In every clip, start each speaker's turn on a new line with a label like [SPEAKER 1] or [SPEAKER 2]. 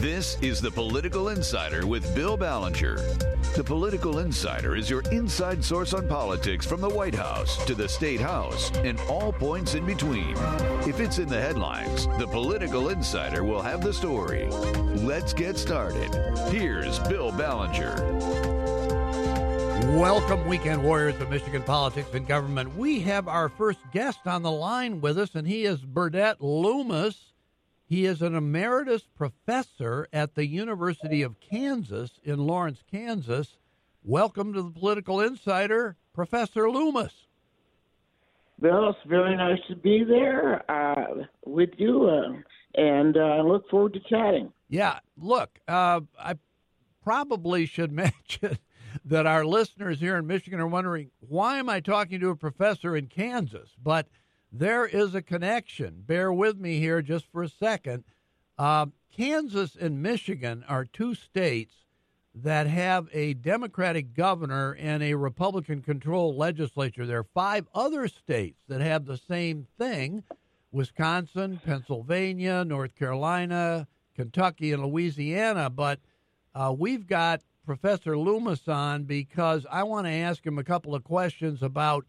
[SPEAKER 1] This is the Political Insider with Bill Ballenger. The Political Insider is your inside source on politics from the White House to the State House and all points in between. If it's in the headlines, the Political Insider will have the story. Let's get started. Here's Bill Ballenger.
[SPEAKER 2] Welcome, weekend warriors of Michigan politics and government. We have our first guest on the line with us, and he is Burdett Loomis. He is an emeritus professor at the University of Kansas in Lawrence, Kansas. Welcome to the Political Insider, Professor Loomis.
[SPEAKER 3] Bill, it's very nice to be there uh, with you, uh, and uh, I look forward to chatting.
[SPEAKER 2] Yeah, look, uh, I probably should mention that our listeners here in Michigan are wondering why am I talking to a professor in Kansas? But there is a connection. Bear with me here just for a second. Uh, Kansas and Michigan are two states that have a Democratic governor and a Republican controlled legislature. There are five other states that have the same thing Wisconsin, Pennsylvania, North Carolina, Kentucky, and Louisiana. But uh, we've got Professor Loomis on because I want to ask him a couple of questions about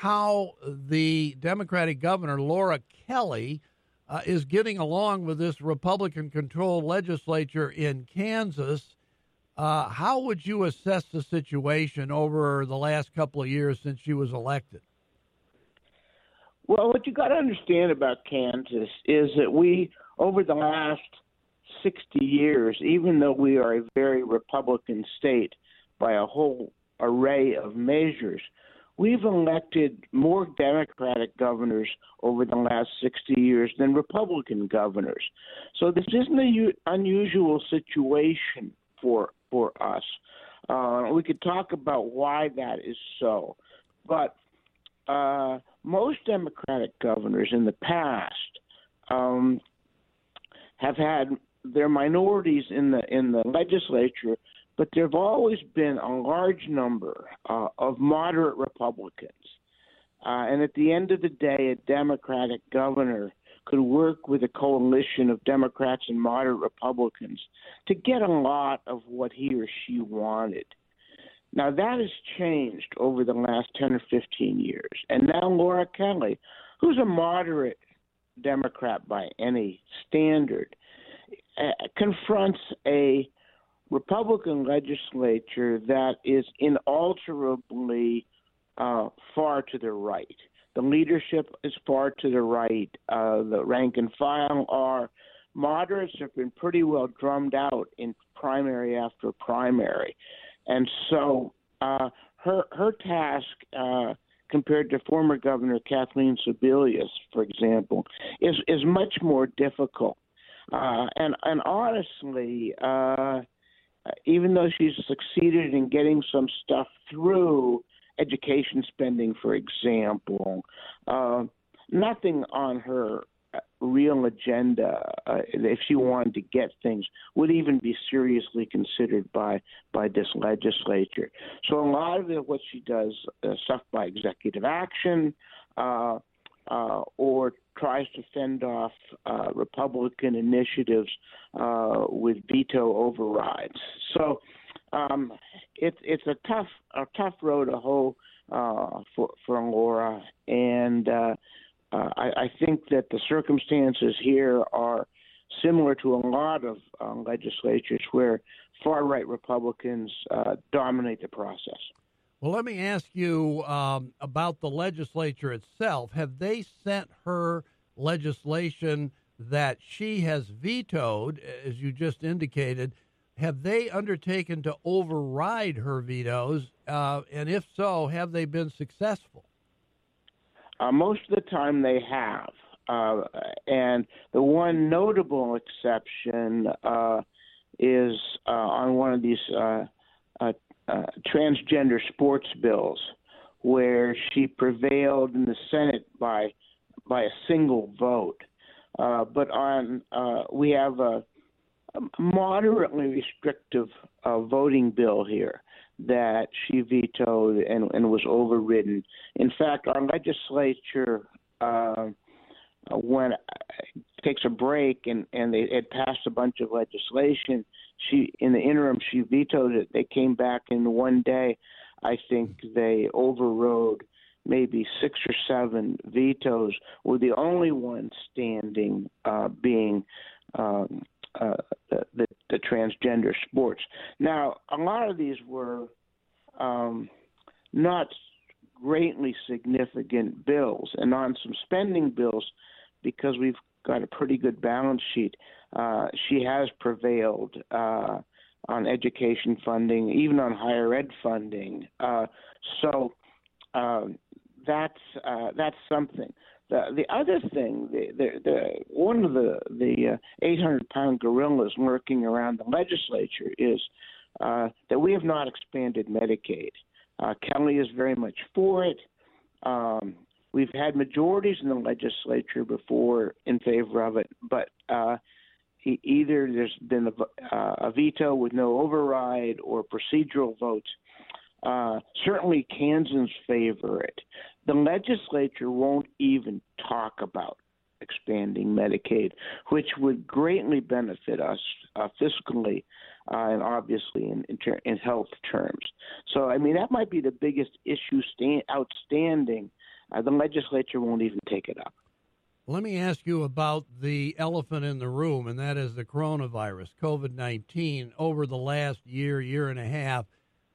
[SPEAKER 2] how the Democratic governor, Laura Kelly, uh, is getting along with this Republican controlled legislature in Kansas. Uh, how would you assess the situation over the last couple of years since she was elected?
[SPEAKER 3] Well, what you got to understand about Kansas is that we, over the last 60 years, even though we are a very Republican state by a whole array of measures, We've elected more Democratic governors over the last 60 years than Republican governors. So this isn't an unusual situation for for us. Uh, we could talk about why that is so, but uh, most Democratic governors in the past um, have had their minorities in the in the legislature but there have always been a large number uh, of moderate Republicans. Uh, and at the end of the day, a Democratic governor could work with a coalition of Democrats and moderate Republicans to get a lot of what he or she wanted. Now, that has changed over the last 10 or 15 years. And now Laura Kelly, who's a moderate Democrat by any standard, uh, confronts a Republican legislature that is inalterably uh, far to the right. The leadership is far to the right. Uh, the rank and file are. Moderates have been pretty well drummed out in primary after primary, and so uh, her her task uh, compared to former Governor Kathleen Sebelius, for example, is is much more difficult. Uh, and and honestly, uh, even though she's succeeded in getting some stuff through education spending, for example, uh, nothing on her uh, real agenda, uh, if she wanted to get things, would even be seriously considered by by this legislature. So a lot of it, what she does, uh, stuff by executive action, uh, uh, or tries to fend off uh, Republican initiatives uh, with veto overrides. So um, it's it's a tough a tough road to hoe uh, for for Laura, and uh, uh, I, I think that the circumstances here are similar to a lot of legislatures where far right Republicans dominate the process.
[SPEAKER 2] Well, let me ask you um, about the legislature itself. Have they sent her legislation that she has vetoed, as you just indicated? Have they undertaken to override her vetoes? Uh, and if so, have they been successful?
[SPEAKER 3] Uh, most of the time they have. Uh, and the one notable exception uh, is uh, on one of these uh, transgender sports bills, where she prevailed in the Senate by by a single vote. Uh, but on uh, we have a, a moderately restrictive uh, voting bill here that she vetoed and, and was overridden. In fact, our legislature uh, when takes a break and and they had passed a bunch of legislation. She in the interim she vetoed it. They came back in one day. I think they overrode maybe six or seven vetoes. Were the only one standing uh, being um, uh, the, the, transgender sports. Now a lot of these were um, not greatly significant bills, and on some spending bills, because we've got a pretty good balance sheet. Uh, she has prevailed uh, on education funding, even on higher ed funding. Uh, so um, that's uh, that's something. The the other thing, the, the, the one of the the 800 uh, pound gorillas lurking around the legislature is uh, that we have not expanded Medicaid. Kelly is very much for it. Um, We've had majorities in the legislature before in favor of it, but uh, either there's been a, uh, a veto with no override or procedural votes. Uh, certainly, Kansans favor it. The legislature won't even talk about expanding Medicaid, which would greatly benefit us uh, fiscally uh, and obviously in, in, ter- in, health terms. So, I mean, that might be the biggest issue sta- outstanding uh, the legislature won't even take it up.
[SPEAKER 2] Let me ask you about the elephant in the room, and that is the coronavirus, COVID 19. Over the last year, year and a half,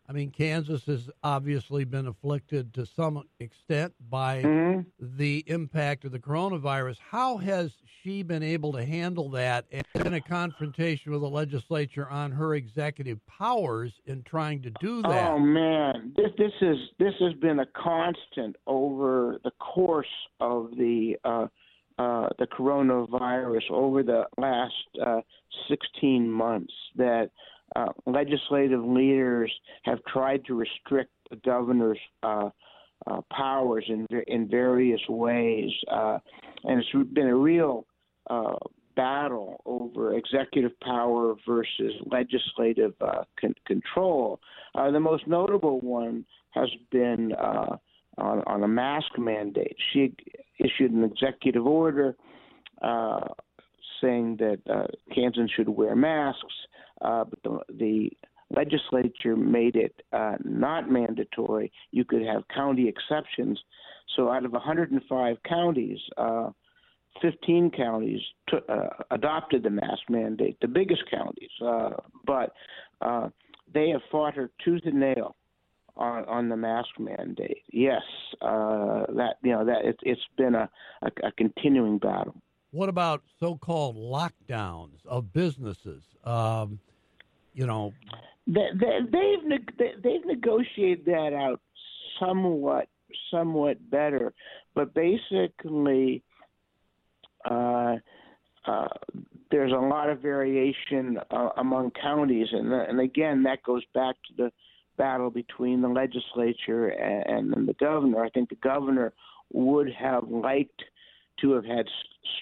[SPEAKER 2] I mean, Kansas has obviously been afflicted to some extent by mm-hmm. the impact of the coronavirus. How has she been able to handle that and in a confrontation with the legislature on her executive powers in trying to do that?
[SPEAKER 3] Oh man, this this is this has been a constant over the course of the uh, uh, the coronavirus over the last uh, 16 months that uh, legislative leaders have tried to restrict the governor's uh, uh, powers in in various ways, uh, and it's been a real uh, battle over executive power versus legislative uh, con- control. the most notable one has been on, on, a mask mandate. She issued an executive order saying that Kansans should wear masks uh, but the, the legislature made it uh, not mandatory. You could have county exceptions. So out of 105 counties, uh, 15 counties uh, adopted the mask mandate, the biggest counties, uh, but uh, they have fought her tooth and nail on, on the mask mandate. Yes, uh, that you know that it, it's been a, a, a continuing battle.
[SPEAKER 2] What about so-called lockdowns of businesses? Um, you know,
[SPEAKER 3] they, they, they've they've negotiated that out somewhat somewhat better, but basically, uh, uh, there's a lot of variation uh, among counties, and and again that goes back to the battle between the legislature and, and the governor. I think the governor would have liked to have had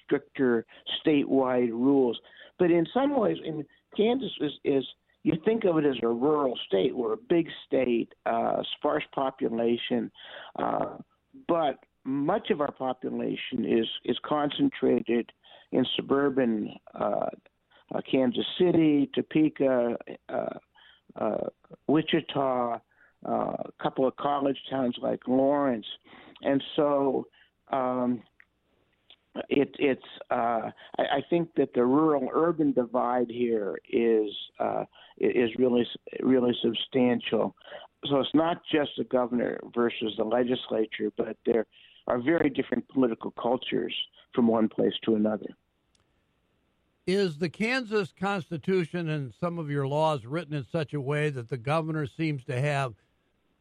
[SPEAKER 3] stricter statewide rules, but in some ways, in Kansas is is you think of it as a rural state. We're a big state, uh, sparse population, uh, but much of our population is is concentrated in suburban uh, uh, Kansas City, Topeka, uh, uh, Wichita, uh, a couple of college towns like Lawrence, and so um, it, it's uh, I, I think that the rural urban divide here is uh, is really really substantial. So it's not just the governor versus the legislature, but there are very different political cultures from one place to another.
[SPEAKER 2] Is the Kansas Constitution and some of your laws written in such a way that the governor seems to have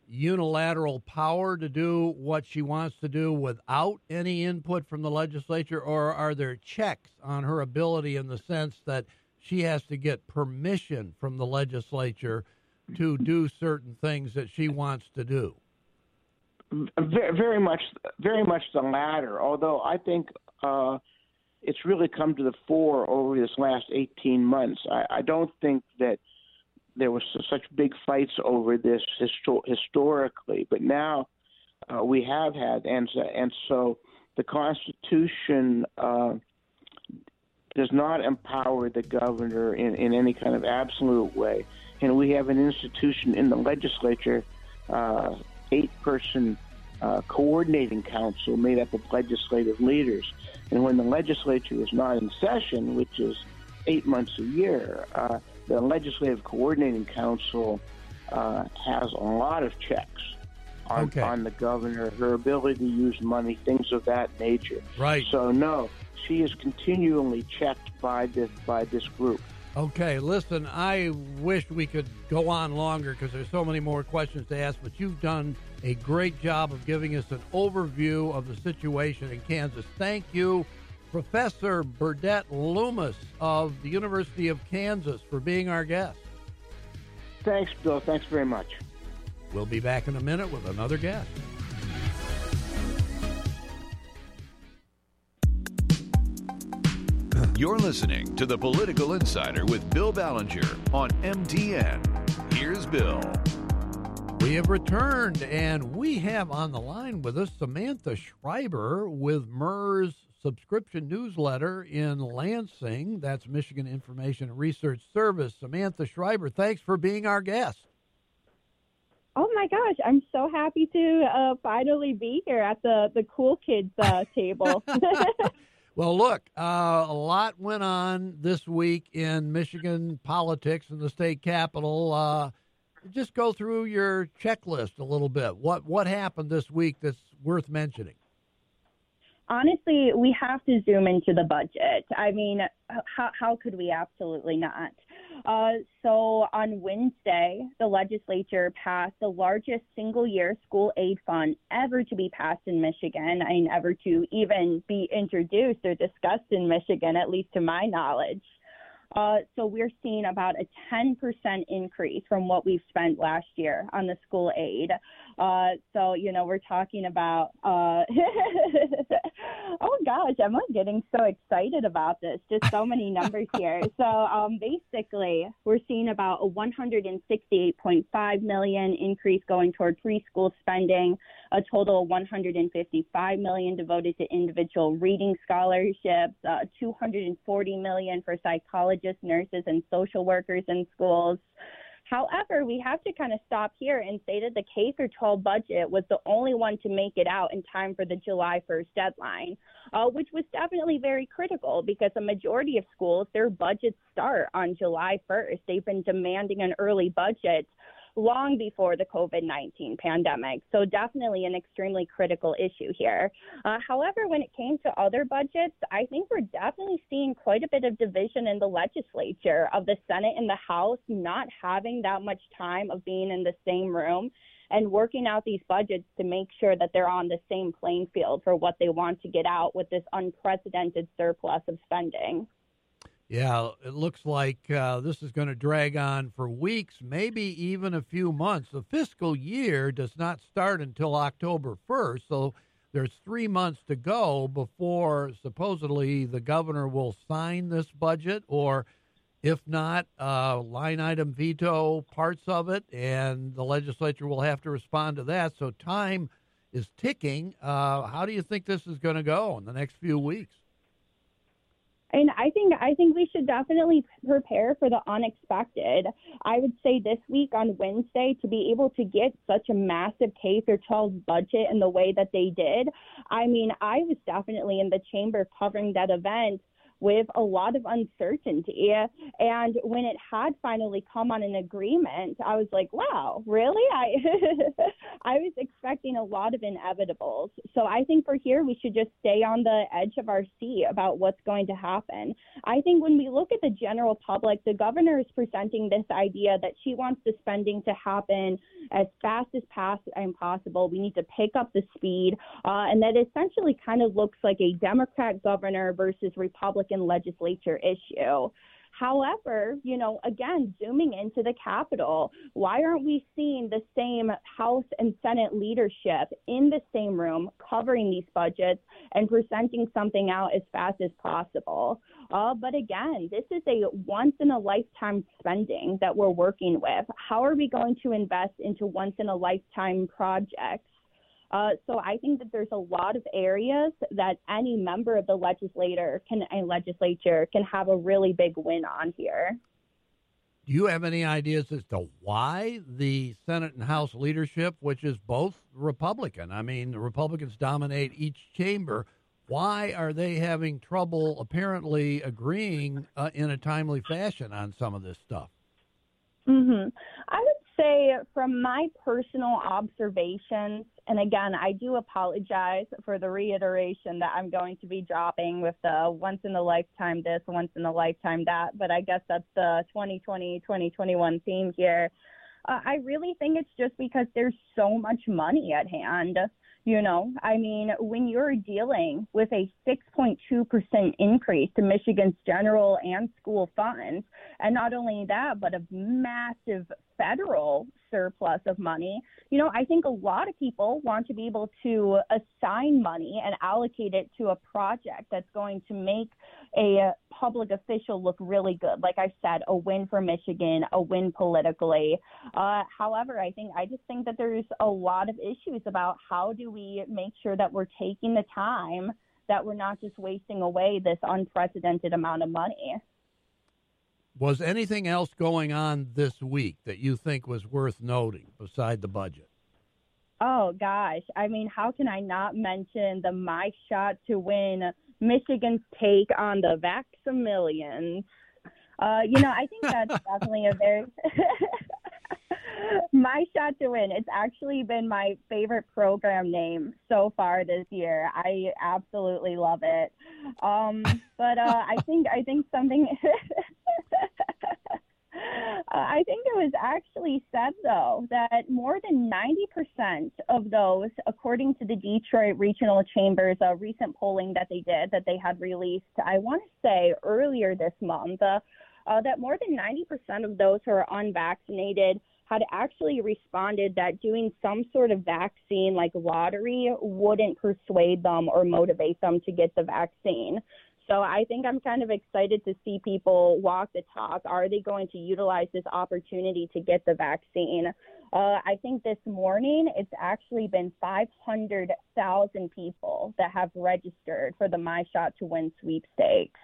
[SPEAKER 2] unilateral power to do what she wants to do without any input from the legislature, or are there checks on her ability in the sense that she has to get permission from the legislature to do certain things that she wants to do?
[SPEAKER 3] Very, much, very much the latter. Although I think uh, it's really come to the fore over this last 18 months. I, I don't think that there was such big fights over this histo- historically, but now uh, we have had, and and so the Constitution uh, does not empower the governor in, in any kind of absolute way. And we have an institution in the legislature, uh, eight person uh, coordinating council made up of legislative leaders. And when the legislature is not in session, which is eight months a year, uh, the legislative coordinating council uh, has a lot of checks on,
[SPEAKER 2] Okay.
[SPEAKER 3] on the governor, her ability to use money, things of that nature.
[SPEAKER 2] Right.
[SPEAKER 3] So no, she is continually checked by this by this group.
[SPEAKER 2] Okay, listen, I wish we could go on longer because there's so many more questions to ask, but you've done a great job of giving us an overview of the situation in Kansas. Thank you, Professor Burdett Loomis of the University of Kansas, for being our guest.
[SPEAKER 3] Thanks, Bill. Thanks very much.
[SPEAKER 2] We'll be back in a minute with another guest.
[SPEAKER 1] You're listening to The Political Insider with Bill Ballenger on MTN. Here's Bill.
[SPEAKER 2] We have returned, and we have on the line with us Samantha Schreiber with MIRS subscription newsletter in Lansing. That's Michigan Information and Research Service. Samantha Schreiber, thanks for being our guest.
[SPEAKER 4] Oh my gosh, I'm so happy to uh, finally be here at the, the cool kids uh, table.
[SPEAKER 2] Well, look, uh, a lot went on this week in Michigan politics in the state capitol. Uh, just go through your checklist a little bit. What what happened this week that's worth mentioning?
[SPEAKER 4] Honestly, we have to zoom into the budget. I mean, how, how could we? Absolutely not. Uh, so on Wednesday, the legislature passed the largest single year school aid fund ever to be passed in Michigan and ever to even be introduced or discussed in Michigan, at least to my knowledge. Uh, so we're seeing about a 10% increase from what we've spent last year on the school aid. Uh, so, you know, we're talking about, uh, oh gosh, I'm getting so excited about this. Just so many numbers here. So, um, basically, we're seeing about a 168.5 million increase going toward preschool spending, a total of 155 million devoted to individual reading scholarships, uh, 240 million for psychologists, nurses, and social workers in schools. However, we have to kind of stop here and say that the K through 12 budget was the only one to make it out in time for the July 1st deadline, uh, which was definitely very critical because a majority of schools, their budgets start on July 1st. They've been demanding an early budget long before the COVID 19 pandemic. So, definitely an extremely critical issue here. Uh, however, when it came to other budgets, I think we're definitely seeing quite a bit of division in the legislature of the Senate and the House not having that much time of being in the same room and working out these budgets to make sure that they're on the same playing field for what they want to get out with this unprecedented surplus of spending.
[SPEAKER 2] Yeah, it looks like uh, this is going to drag on for weeks, maybe even a few months. The fiscal year does not start until October 1st, so there's three months to go before supposedly the governor will sign this budget, or if not, uh, line item veto parts of it, and the legislature will have to respond to that. So time is ticking. Uh, how do you think this is going to go in the next few weeks?
[SPEAKER 4] And I think I think we should definitely prepare for the unexpected. I would say this week on Wednesday to be able to get such a massive K through 12 budget in the way that they did. I mean, I was definitely in the chamber covering that event with a lot of uncertainty. And when it had finally come on an agreement, I was like, wow, really? I I was expecting a lot of inevitables. So I think for here we should just stay on the edge of our seat about what's going to happen. I think when we look at the general public, the governor is presenting this idea that she wants the spending to happen as fast as possible. We need to pick up the speed, uh, and that essentially kind of looks like a Democrat governor versus Republican legislature issue. However, you know, again, zooming into the Capitol, why aren't we seeing the same House and Senate leadership in the same room covering these budgets and presenting something out as fast as possible? Uh, but again, this is a once in a lifetime spending that we're working with. How are we going to invest into once in a lifetime projects? Uh, so I think that there's a lot of areas that any member of the legislator can a legislature can have a really big win on here.
[SPEAKER 2] Do you have any ideas as to why the Senate and House leadership, which is both Republican, I mean, the Republicans dominate each chamber, why are they having trouble apparently agreeing uh, in a timely fashion on some of this stuff?
[SPEAKER 4] Mm-hmm. I would say, from my personal observations, and again, I do apologize for the reiteration that I'm going to be dropping with the once in a lifetime this, once in a lifetime that, but I guess that's the 2020 2021 theme here. Uh, I really think it's just because there's so much money at hand. You know, I mean, when you're dealing with a 6.2% increase to Michigan's general and school funds, and not only that, but a massive federal surplus of money, you know, I think a lot of people want to be able to assign money and allocate it to a project that's going to make a public official look really good. Like I said, a win for Michigan, a win politically. Uh, however, I think I just think that there's a lot of issues about how do we make sure that we're taking the time that we're not just wasting away this unprecedented amount of money.
[SPEAKER 2] Was anything else going on this week that you think was worth noting beside the budget?
[SPEAKER 4] Oh gosh, I mean, how can I not mention the My Shot to Win Michigan's take on the Vax-A-Millions? Uh, you know, I think that's definitely a very my shot to win. It's actually been my favorite program name so far this year. I absolutely love it. Um, but uh, I think I think something. Uh, I think it was actually said, though, that more than 90% of those, according to the Detroit Regional Chamber's uh, recent polling that they did, that they had released, I want to say earlier this month, uh, uh that more than 90% of those who are unvaccinated had actually responded that doing some sort of vaccine like lottery wouldn't persuade them or motivate them to get the vaccine. So I think I'm kind of excited to see people walk the talk. Are they going to utilize this opportunity to get the vaccine? Uh, I think this morning it's actually been 500,000 people that have registered for the My Shot to Win sweepstakes.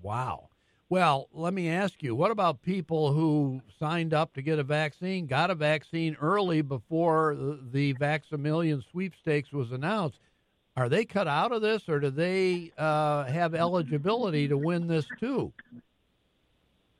[SPEAKER 2] Wow. Well, let me ask you, what about people who signed up to get a vaccine, got a vaccine early before the Vax-A-Million sweepstakes was announced? Are they cut out of this, or do they uh, have eligibility to win this too?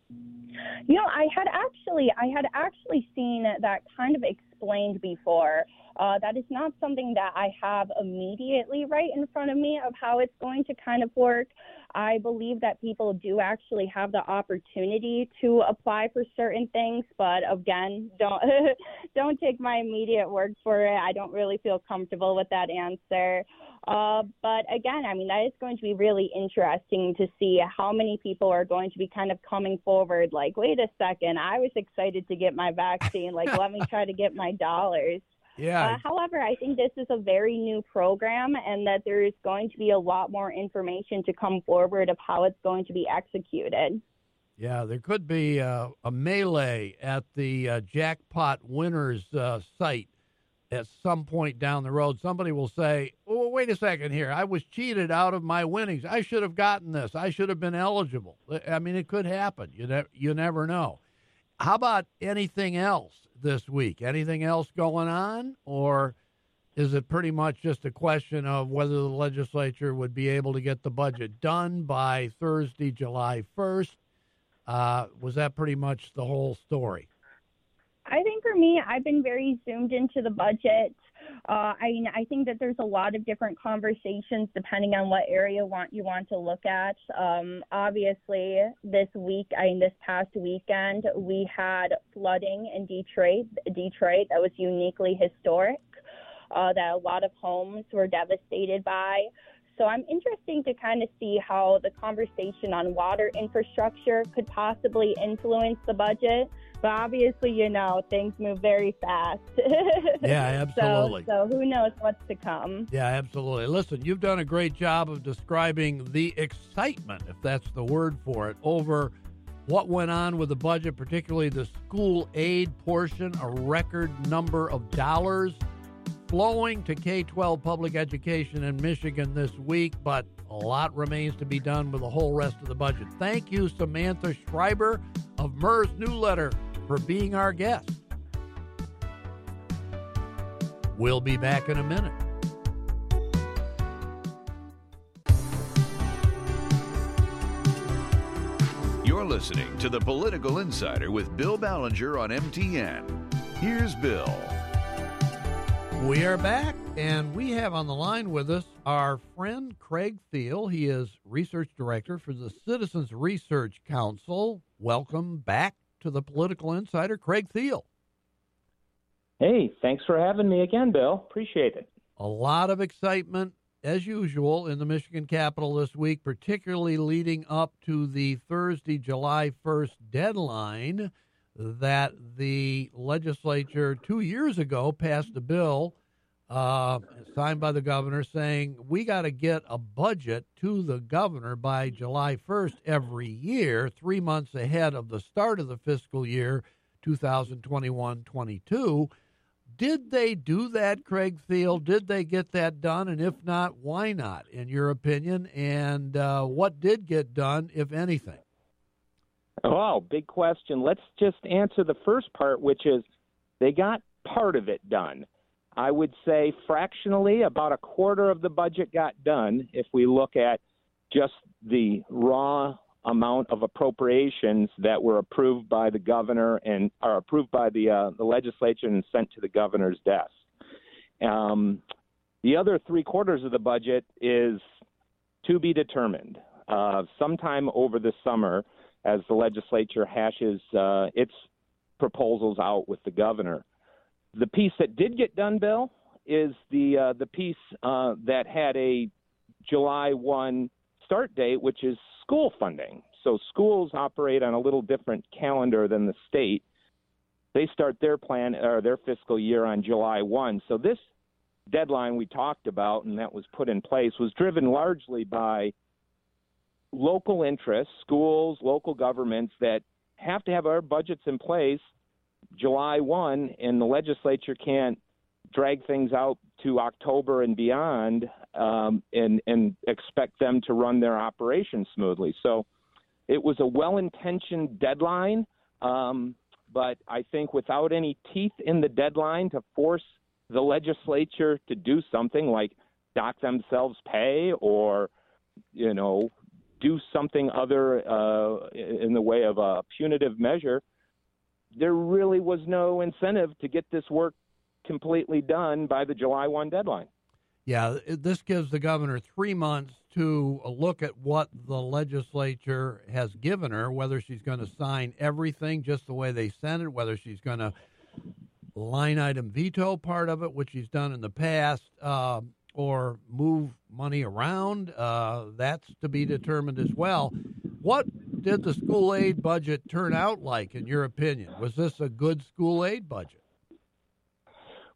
[SPEAKER 4] You know, I had actually, I had actually seen that kind of explained before. Uh, that is not something that I have immediately right in front of me of how it's going to kind of work. I believe that people do actually have the opportunity to apply for certain things, but again, don't don't take my immediate word for it. I don't really feel comfortable with that answer. Uh, but again, I mean, that is going to be really interesting to see how many people are going to be kind of coming forward. Like, wait a second, I was excited to get my vaccine. Like, let me try to get my dollars.
[SPEAKER 2] Yeah.
[SPEAKER 4] Uh, however, I think this is a very new program and that there is going to be a lot more information to come forward of how it's going to be executed.
[SPEAKER 2] Yeah, there could be uh, a melee at the uh, jackpot winners uh, site at some point down the road. Somebody will say, "Oh, wait a second here. I was cheated out of my winnings. I should have gotten this. I should have been eligible." I mean, it could happen. You ne- you never know. How about anything else? This week? Anything else going on, or is it pretty much just a question of whether the legislature would be able to get the budget done by Thursday, July 1st? Uh, was that pretty much the whole story?
[SPEAKER 4] I think for me, I've been very zoomed into the budget. Uh, I mean, I think that there's a lot of different conversations depending on what area want you want to look at. Um, obviously, this week, I mean, this past weekend, we had flooding in Detroit. Detroit that was uniquely historic. Uh, that a lot of homes were devastated by. So I'm interested to kind of see how the conversation on water infrastructure could possibly influence the budget. But obviously, you know, things move very fast.
[SPEAKER 2] yeah, absolutely.
[SPEAKER 4] so, so who knows what's to come?
[SPEAKER 2] Yeah, absolutely. Listen, you've done a great job of describing the excitement, if that's the word for it, over what went on with the budget, particularly the school aid portion, a record number of dollars flowing to K 12 public education in Michigan this week, but a lot remains to be done with the whole rest of the budget. Thank you, Samantha Schreiber of MIRS Newsletter, for being our guest. We'll be back in a minute.
[SPEAKER 1] You're listening to The Political Insider with Bill Ballenger on MTN. Here's Bill.
[SPEAKER 2] We are back, and we have on the line with us our friend Craig Thiel. He is research director for the Citizens Research Council. Welcome back to the Political Insider, Craig Thiel.
[SPEAKER 5] Hey, thanks for having me again, Bill. Appreciate it.
[SPEAKER 2] A lot of excitement, as usual, in the Michigan Capitol this week, particularly leading up to the Thursday, July 1st deadline that the legislature two years ago passed a bill uh, signed by the governor saying we got to get a budget to the governor by July 1st every year, three months ahead of the start of the fiscal year 2021 22. Did they do that, Craig Thiel? Did they get that done? And if not, why not, in your opinion? And uh, what did get done, if anything?
[SPEAKER 5] Oh, big question. Let's just answer the first part, which is they got part of it done. I would say fractionally, about a quarter of the budget got done if we look at just the raw amount of appropriations that were approved by the governor and are approved by the uh, the legislature and sent to the governor's desk. Um, the other three quarters of the budget is to be determined. Uh, sometime over the summer, as the legislature hashes uh, its proposals out with the governor. The piece that did get done, Bill, is the uh, the piece uh, that had a July one start date, which is school funding. So schools operate on a little different calendar than the state. They start their plan or their fiscal year on July one. So this deadline we talked about and that was put in place was driven largely by local interests, schools, local governments that have to have our budgets in place July 1, and the legislature can't drag things out to October and beyond um, and, and expect them to run their operations smoothly. So it was a well intentioned deadline, um, but I think without any teeth in the deadline to force the legislature to do something like dock themselves pay or, you know, do something other uh, in the way of a punitive measure, there really was no incentive to get this work completely done by the July 1 deadline.
[SPEAKER 2] Yeah, this gives the governor three months to look at what the legislature has given her, whether she's going to sign everything just the way they sent it, whether she's going to line item veto part of it, which she's done in the past, uh, or move money around. Uh, that's to be determined as well. What did the school aid budget turn out like, in your opinion? Was this a good school aid budget?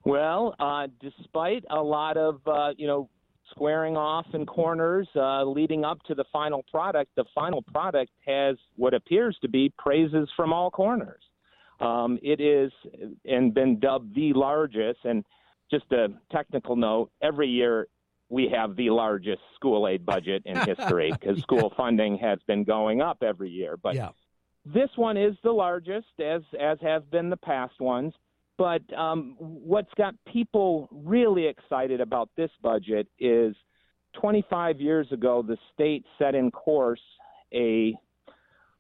[SPEAKER 5] Well, uh, despite a lot of uh, you know squaring off in corners uh, leading up to the final product, the final product has what appears to be praises from all corners. Um, it is and been dubbed the largest. And just a technical note: every year we have the largest school aid budget in history because school funding has been going up every year. But
[SPEAKER 2] yeah.
[SPEAKER 5] this one is the largest, as as have been the past ones. But um, what's got people really excited about this budget is 25 years ago, the state set in course a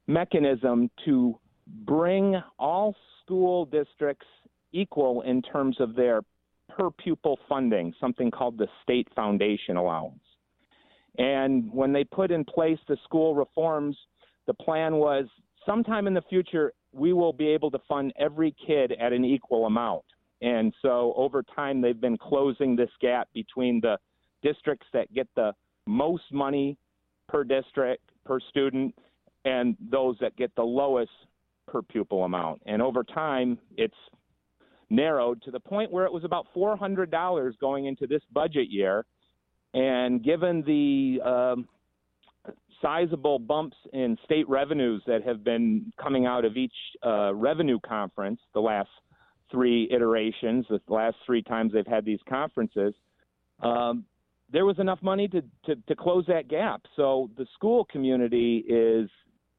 [SPEAKER 5] mechanism to bring all school districts equal in terms of their per pupil funding, something called the state foundation allowance. And when they put in place the school reforms, the plan was sometime in the future, we will be able to fund every kid at an equal amount. And so over time, they've been closing this gap between the districts that get the most money per district, per student, and those that get the lowest per pupil amount. And over time, it's narrowed to the point where it was about $400 going into this budget year. And given the um, sizable bumps in state revenues that have been coming out of each uh, revenue conference the last three iterations, the last three times they've had these conferences, um, there was enough money to, to, to close that gap. So the school community is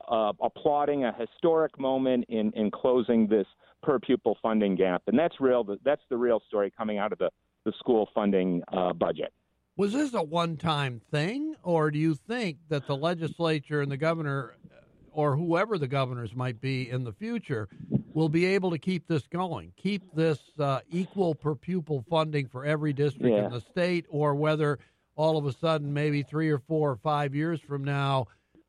[SPEAKER 5] uh, applauding a historic moment in, in closing this per pupil funding gap, and that's real. That's the real story coming out of the, the school funding uh, budget.
[SPEAKER 2] Was this a one-time thing, or do you think that the legislature and the governor, or whoever the governors might be in the future, will be able to keep this going, keep this uh, equal per pupil funding for every district
[SPEAKER 5] yeah.
[SPEAKER 2] in the state, or whether all of a sudden, maybe three or four or five years from now,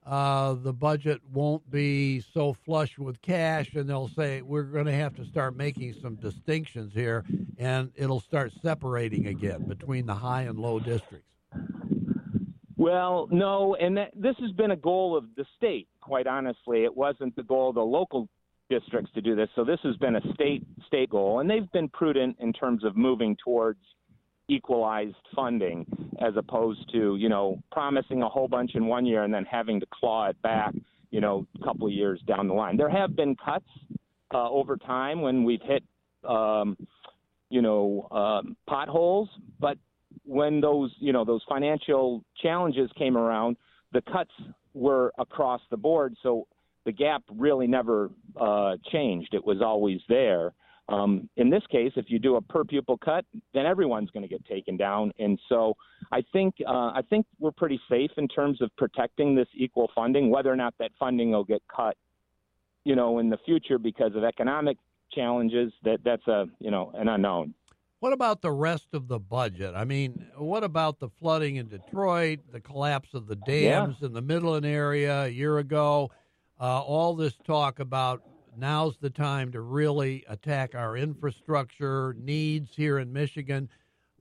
[SPEAKER 2] uh, the budget won't be so flush with cash, and they'll say we're going to have to start making some distinctions here, and it'll start separating again between the high and low districts.
[SPEAKER 5] Well, no, and that, this has been a goal of the state. Quite honestly, it wasn't the goal of the local districts to do this. So this has been a state state goal, and they've been prudent in terms of moving towards equalized funding as opposed to you know promising a whole bunch in one year and then having to claw it back you know a couple of years down the line. There have been cuts uh, over time when we've hit um, you know um, potholes but when those you know those financial challenges came around the cuts were across the board. So the gap really never uh, changed. It was always there um, in this case, if you do a per pupil cut, then everyone's going to get taken down. And so I think uh, I think we're pretty safe in terms of protecting this equal funding. Whether or not that funding will get cut, you know, in the future because of economic challenges, that that's a you know an unknown.
[SPEAKER 2] What about the rest of the budget? I mean, what about the flooding in Detroit, the collapse of the dams
[SPEAKER 5] yeah.
[SPEAKER 2] in the Midland area a year ago? Uh, all this talk about now's the time to really attack our infrastructure needs here in Michigan.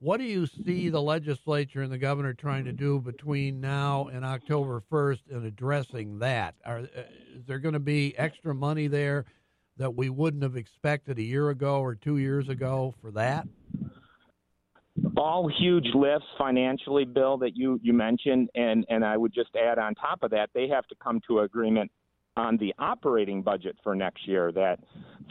[SPEAKER 2] What do you see the legislature and the governor trying to do between now and October 1st in addressing that? Are, uh, is there going to be extra money there that we wouldn't have expected a year ago or two years ago for that?
[SPEAKER 5] all huge lifts financially, Bill, that you you mentioned, and and I would just add on top of that, they have to come to agreement on the operating budget for next year. That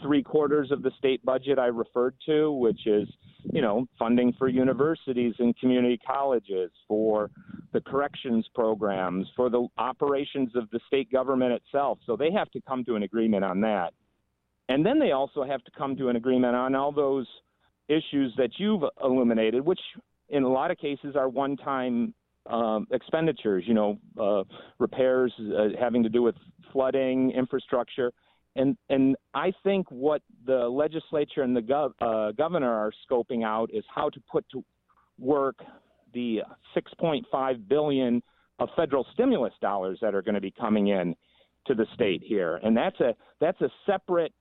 [SPEAKER 5] three quarters of the state budget I referred to, which is, you know, funding for universities and community colleges, for the corrections programs, for the operations of the state government itself. So they have to come to an agreement on that. And then they also have to come to an agreement on all those issues that you've illuminated, which in a lot of cases are one time um, expenditures, you know, uh, repairs uh, having to do with flooding, infrastructure. And, and I think what the legislature and the gov, uh, governor are scoping out is how to put to work the 6.5 billion of federal stimulus dollars that are going to be coming in to the state here, and that's a that's a separate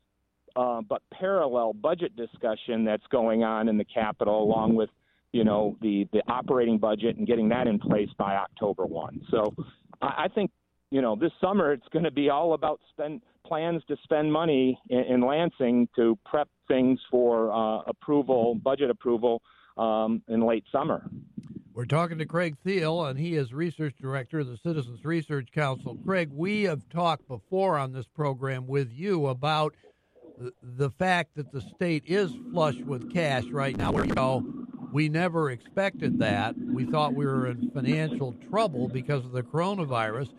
[SPEAKER 5] uh, but parallel budget discussion that's going on in the Capitol, along with you know the the operating budget and getting that in place by October one. So I, I think you know this summer it's going to be all about spend plans to spend money in, in Lansing to prep things for uh, approval, budget approval um, in late summer.
[SPEAKER 2] We're talking to Craig Thiel, and he is research director of the Citizens Research Council. Craig, we have talked before on this program with you about the fact that the state is flush with cash right now. Where You know, we never expected that. We thought we were in financial trouble because of the coronavirus.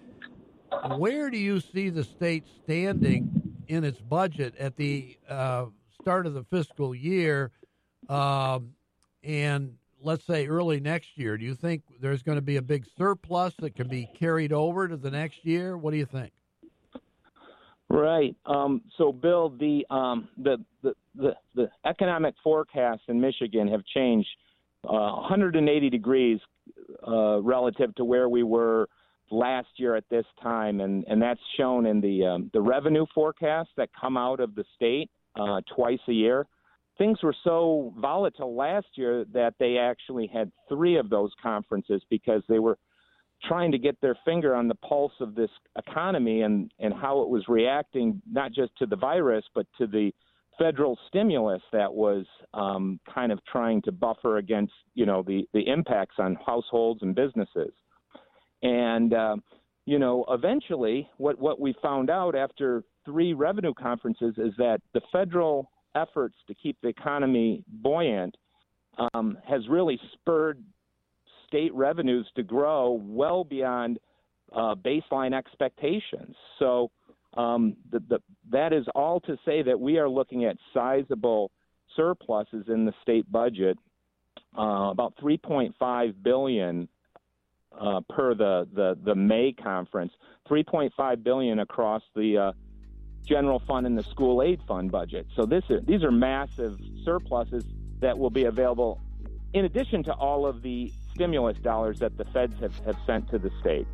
[SPEAKER 2] Where do you see the state standing in its budget at the uh, start of the fiscal year, um, and let's say early next year? Do you think there's going to be a big surplus that can be carried over to the next year? What do you think?
[SPEAKER 5] Right. Um, so, Bill, the, um, the, the the the economic forecasts in Michigan have changed uh, 180 degrees uh, relative to where we were last year at this time, and and that's shown in the um, the revenue forecasts that come out of the state uh, twice a year. Things were so volatile last year that they actually had three of those conferences because they were trying to get their finger on the pulse of this economy and, and how it was reacting not just to the virus but to the federal stimulus that was um, kind of trying to buffer against you know the the impacts on households and businesses. And uh, you know eventually what what we found out after three revenue conferences is that the federal efforts to keep the economy buoyant um, has really spurred state revenues to grow well beyond uh, baseline expectations. So um, the, the, that is all to say that we are looking at sizable surpluses in the state budget, uh, about 3.5 billion uh, per the, the the May conference, 3.5 billion across the uh, general fund and the school aid fund budget. So this is, these are massive surpluses that will be available in addition to all of the stimulus dollars that the feds have, have sent to the state.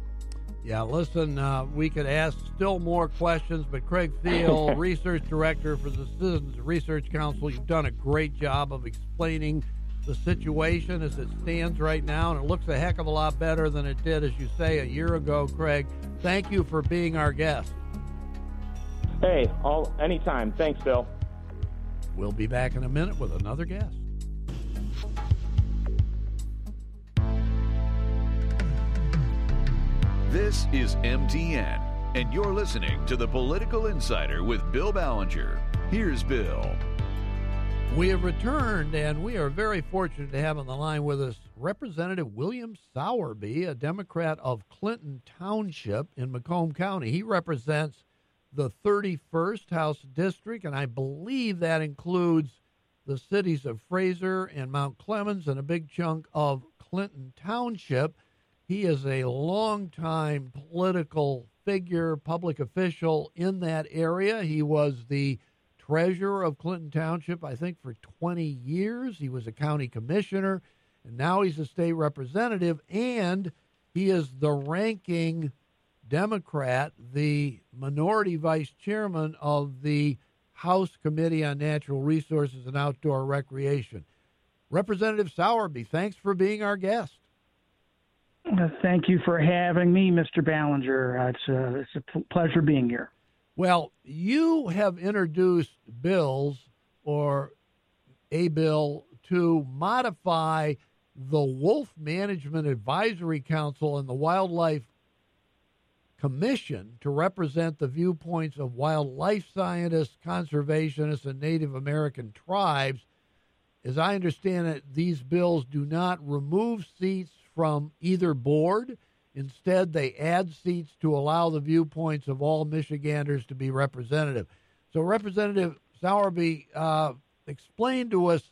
[SPEAKER 2] Yeah, listen, uh, we could ask still more questions, but Craig Thiel, Research Director for the Citizens Research Council, you've done a great job of explaining the situation as it stands right now, and it looks a heck of a lot better than it did, as you say, a year ago, Craig. Thank you for being our guest.
[SPEAKER 5] Hey, all anytime. Thanks, Bill.
[SPEAKER 2] We'll be back in a minute with another guest.
[SPEAKER 1] This is MTN, and you're listening to the Political Insider with Bill Ballenger. Here's Bill.
[SPEAKER 2] We have returned, and we are very fortunate to have on the line with us Representative William Sowerby, a Democrat of Clinton Township in Macomb County. He represents the 31st House District, and I believe that includes the cities of Fraser and Mount Clemens and a big chunk of Clinton Township. He is a longtime political figure, public official in that area. He was the treasurer of Clinton Township, I think, for 20 years. He was a county commissioner, and now he's a state representative, and he is the ranking Democrat, the minority vice chairman of the House Committee on Natural Resources and Outdoor Recreation. Representative Sowerby, thanks for being our guest.
[SPEAKER 6] Uh, thank you for having me, Mr. Ballenger. Uh, it's a, it's a pleasure being here.
[SPEAKER 2] Well, you have introduced bills or a bill to modify the Wolf Management Advisory Council and the Wildlife Commission to represent the viewpoints of wildlife scientists, conservationists, and Native American tribes. As I understand it, these bills do not remove seats from either board. Instead, they add seats to allow the viewpoints of all Michiganders to be representative. So, Representative Sowerby, uh, explain to us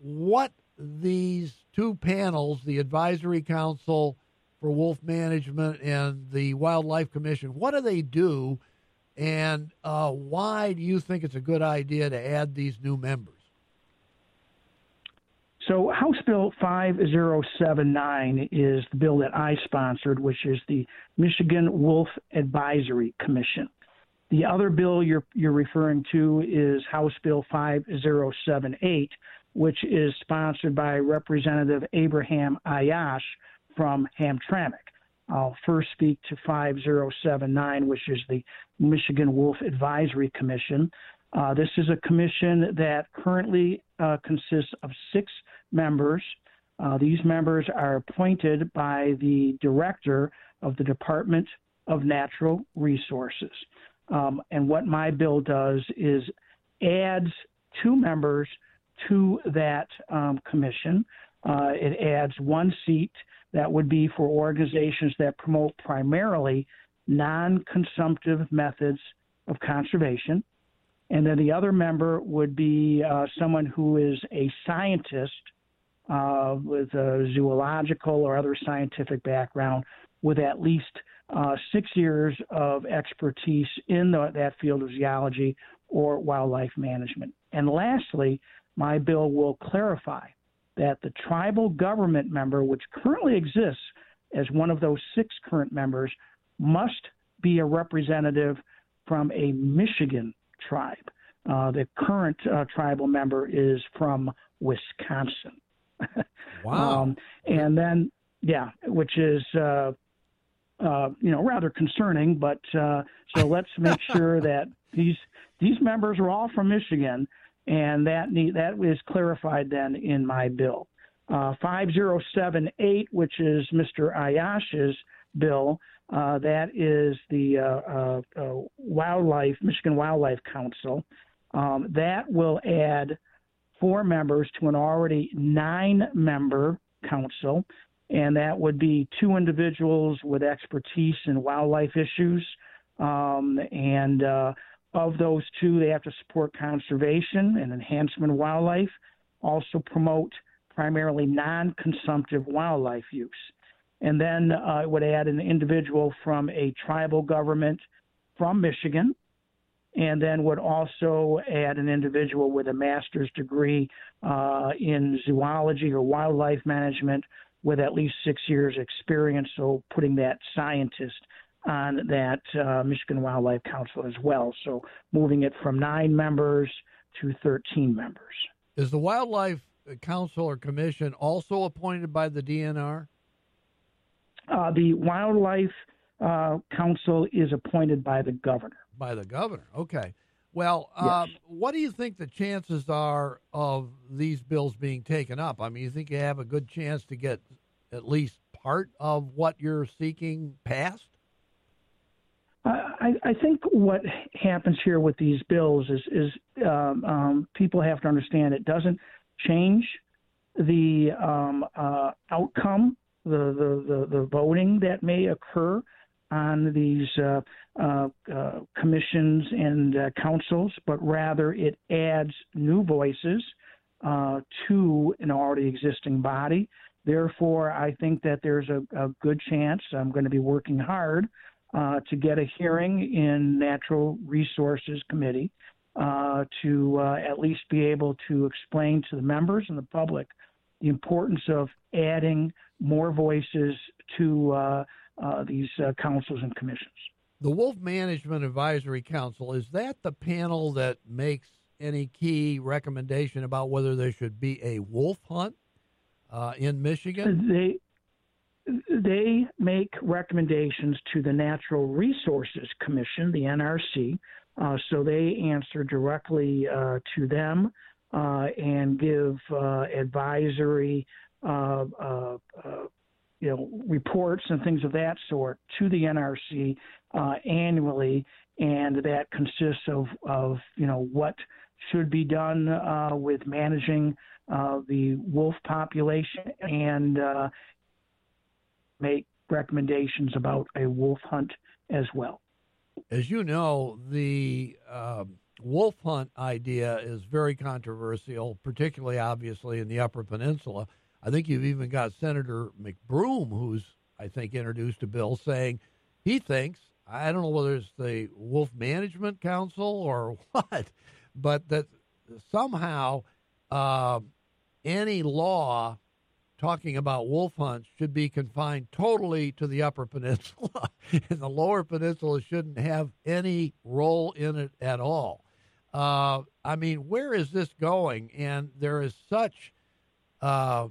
[SPEAKER 2] what these two panels, the Advisory Council for Wolf Management and the Wildlife Commission, what do they do, and uh, why do you think it's a good idea to add these new members?
[SPEAKER 6] So, House Bill 5079 is the bill that I sponsored, which is the Michigan Wolf Advisory Commission. The other bill you're, you're referring to is House Bill 5078, which is sponsored by Representative Abraham Ayash from Hamtramck. I'll first speak to 5079, which is the Michigan Wolf Advisory Commission. Uh, this is a commission that currently uh, consists of six members. Uh, these members are appointed by the director of the Department of Natural Resources. Um, and what my bill does is adds two members to that um, commission. Uh, it adds one seat that would be for organizations that promote primarily non consumptive methods of conservation. And then the other member would be uh, someone who is a scientist uh, with a zoological or other scientific background with at least uh, six years of expertise in the, that field of zoology or wildlife management. And lastly, my bill will clarify that the tribal government member, which currently exists as one of those six current members, must be a representative from a Michigan tribe. Uh, the current uh, tribal member is from Wisconsin.
[SPEAKER 2] Wow. Um,
[SPEAKER 6] and then, yeah, which is, uh, uh, you know, rather concerning. But uh, so let's make sure that these these members are all from Michigan, and that need, that is clarified then in my bill. Uh, 5078, which is Mr. Ayash's bill, uh, that is the uh, uh, uh, Wildlife Michigan Wildlife Council, Um, that will add four members to an already nine member council, and that would be two individuals with expertise in wildlife issues. Um, and uh, of those two, they have to support conservation and enhancement of wildlife, also promote primarily non consumptive wildlife use. And then uh, it would add an individual from a tribal government from Michigan, and then would also add an individual with a master's degree uh, in zoology or wildlife management with at least six years experience. So putting that scientist on that uh, Michigan Wildlife Council as well. So moving it from nine members to 13 members.
[SPEAKER 2] Is the Wildlife Council or Commission also appointed by the DNR?
[SPEAKER 6] Uh, the Wildlife uh, Council is appointed by the governor.
[SPEAKER 2] By the governor. Okay. Well, uh, yes. what do you think the chances are of these bills being taken up? I mean, you think you have a good chance to get at least part of what you're seeking passed?
[SPEAKER 6] I, I think what happens here with these bills is, is um, um, people have to understand it doesn't change the um, uh, outcome, the, the, the, the, voting that may occur on these uh, uh, uh commissions and uh, councils, but rather it adds new voices uh, to an already existing body. Therefore, I think that there's a, a good chance I'm going to be working hard uh, to get a hearing in Natural Resources Committee to at least be able to explain to the members and the public the importance of adding more voices to these councils and commissions.
[SPEAKER 2] The Wolf Management Advisory Council is that the panel that makes any key recommendation about whether there should be a wolf hunt in Michigan?
[SPEAKER 6] They they make recommendations to the Natural Resources Commission, the NRC. Uh, so they answer directly uh, to them uh, and give uh, advisory, uh, uh, you know, reports and things of that sort to the NRC uh, annually, and that consists of, of you know what should be done uh, with managing uh, the wolf population and make recommendations about a wolf hunt as well.
[SPEAKER 2] As you know, the um, wolf hunt idea is very controversial, particularly obviously in the Upper Peninsula. I think you've even got Senator McBroom, who's, I think, introduced a bill saying he thinks, I don't know whether it's the Wolf Management Council or what, but that somehow uh, any law talking about wolf hunts should be confined totally to the upper peninsula. And the lower peninsula shouldn't have any role in it at all. Uh, i mean where is this going? And there is such uh,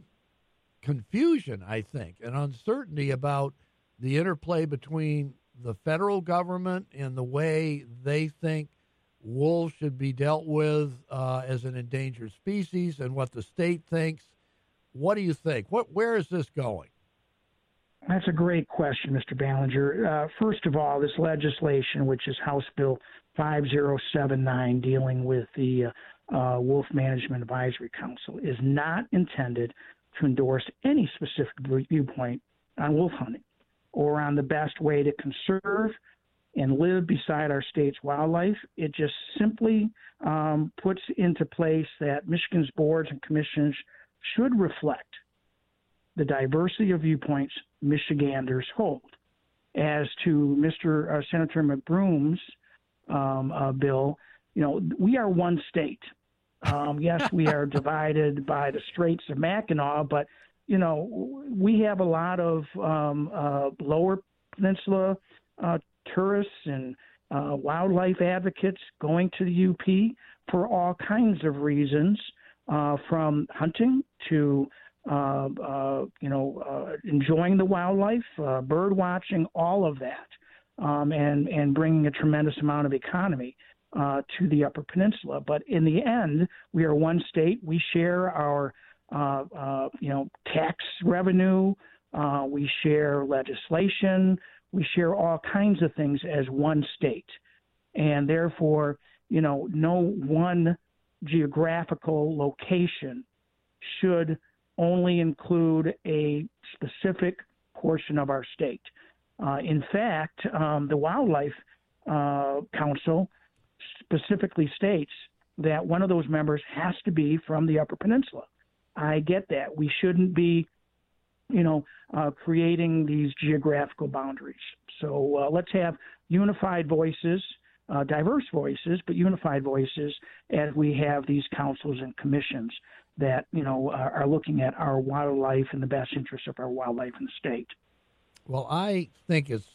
[SPEAKER 2] confusion i think and uncertainty about the interplay between the federal government and the way they think wolves should be dealt with uh, as an endangered species and what the state thinks what do you think? What where is this going?
[SPEAKER 6] That's a great question, Mr. Ballenger. Uh, first of all, this legislation, which is House Bill 5079, dealing with the uh, uh, Wolf Management Advisory Council, is not intended to endorse any specific viewpoint on wolf hunting or on the best way to conserve and live beside our state's wildlife. It just simply um, puts into place that Michigan's boards and commissions should reflect the diversity of viewpoints Michiganders hold. As to Mr. Uh, Senator McBroom's um, uh, bill, you know, we are one state. Um, yes, we are divided by the Straits of Mackinac, but you know, we have a lot of um, uh, lower peninsula uh, tourists and uh, wildlife advocates going to the UP for all kinds of reasons uh, from hunting to uh, uh, you know uh, enjoying the wildlife, uh, bird watching, all of that, um, and and bringing a tremendous amount of economy uh, to the Upper Peninsula. But in the end, we are one state. We share our you know tax revenue. we share legislation. We share all kinds of things as one state, and therefore you know, no one geographical location should only include a specific portion of our state. Uh, in fact, um, the Wildlife uh, Council specifically states that one of those members has to be from the Upper Peninsula. I get that. We shouldn't be, you know, uh, creating these geographical boundaries. So uh, let's have unified voices, uh, diverse voices, but unified voices as we have these councils and commissions that, you know, are, are looking at our wildlife and the best interests of our wildlife in the state.
[SPEAKER 2] Well, I think it's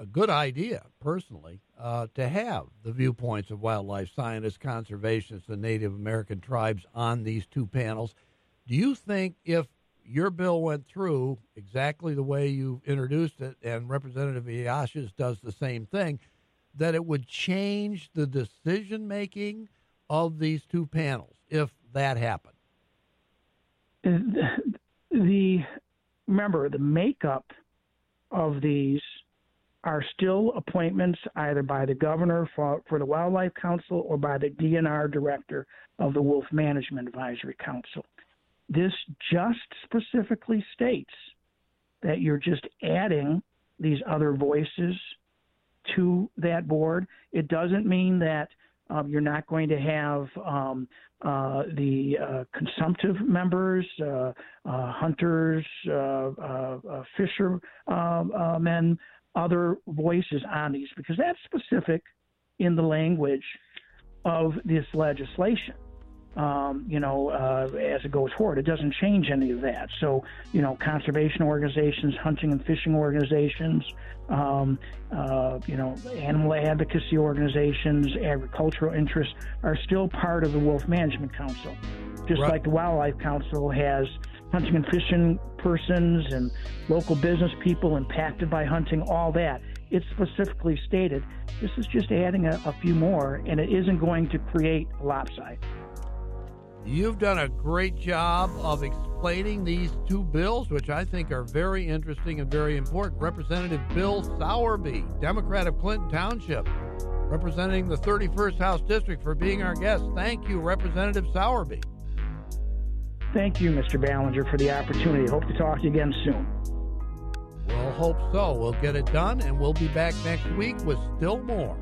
[SPEAKER 2] a good idea, personally, uh, to have the viewpoints of wildlife scientists, conservationists, and Native American tribes on these two panels. Do you think if your bill went through exactly the way you introduced it, and Representative Yashes does the same thing, that it would change the decision making of these two panels if that happened?
[SPEAKER 6] The remember the makeup of these are still appointments either by the governor for, for the Wildlife Council or by the DNR director of the Wolf Management Advisory Council. This just specifically states that you're just adding these other voices to that board. It doesn't mean that um, you're not going to have um, uh, the uh, consumptive members, uh, uh hunters, uh, uh, fishermen, other voices on these because that's specific in the language of this legislation. Um, you know, uh, as it goes forward, it doesn't change any of that. So, you know, conservation organizations, hunting and fishing organizations, um, uh, you know, animal advocacy organizations, agricultural interests are still part of the Wolf Management Council, just right. like the Wildlife Council has hunting and fishing persons and local business people impacted by hunting, all that. It's specifically stated. This is just adding a, a few more, and it isn't going to create a lopside.
[SPEAKER 2] You've done a great job of explaining these two bills, which I think are very interesting and very important. Representative Bill Sowerby, Democrat of Clinton Township, representing the 31st House District, for being our guest. Thank you, Representative Sowerby.
[SPEAKER 6] Thank you, Mr. Ballenger, for the opportunity. Hope to talk to you again soon.
[SPEAKER 2] We'll hope so. We'll get it done, and we'll be back next week with still more.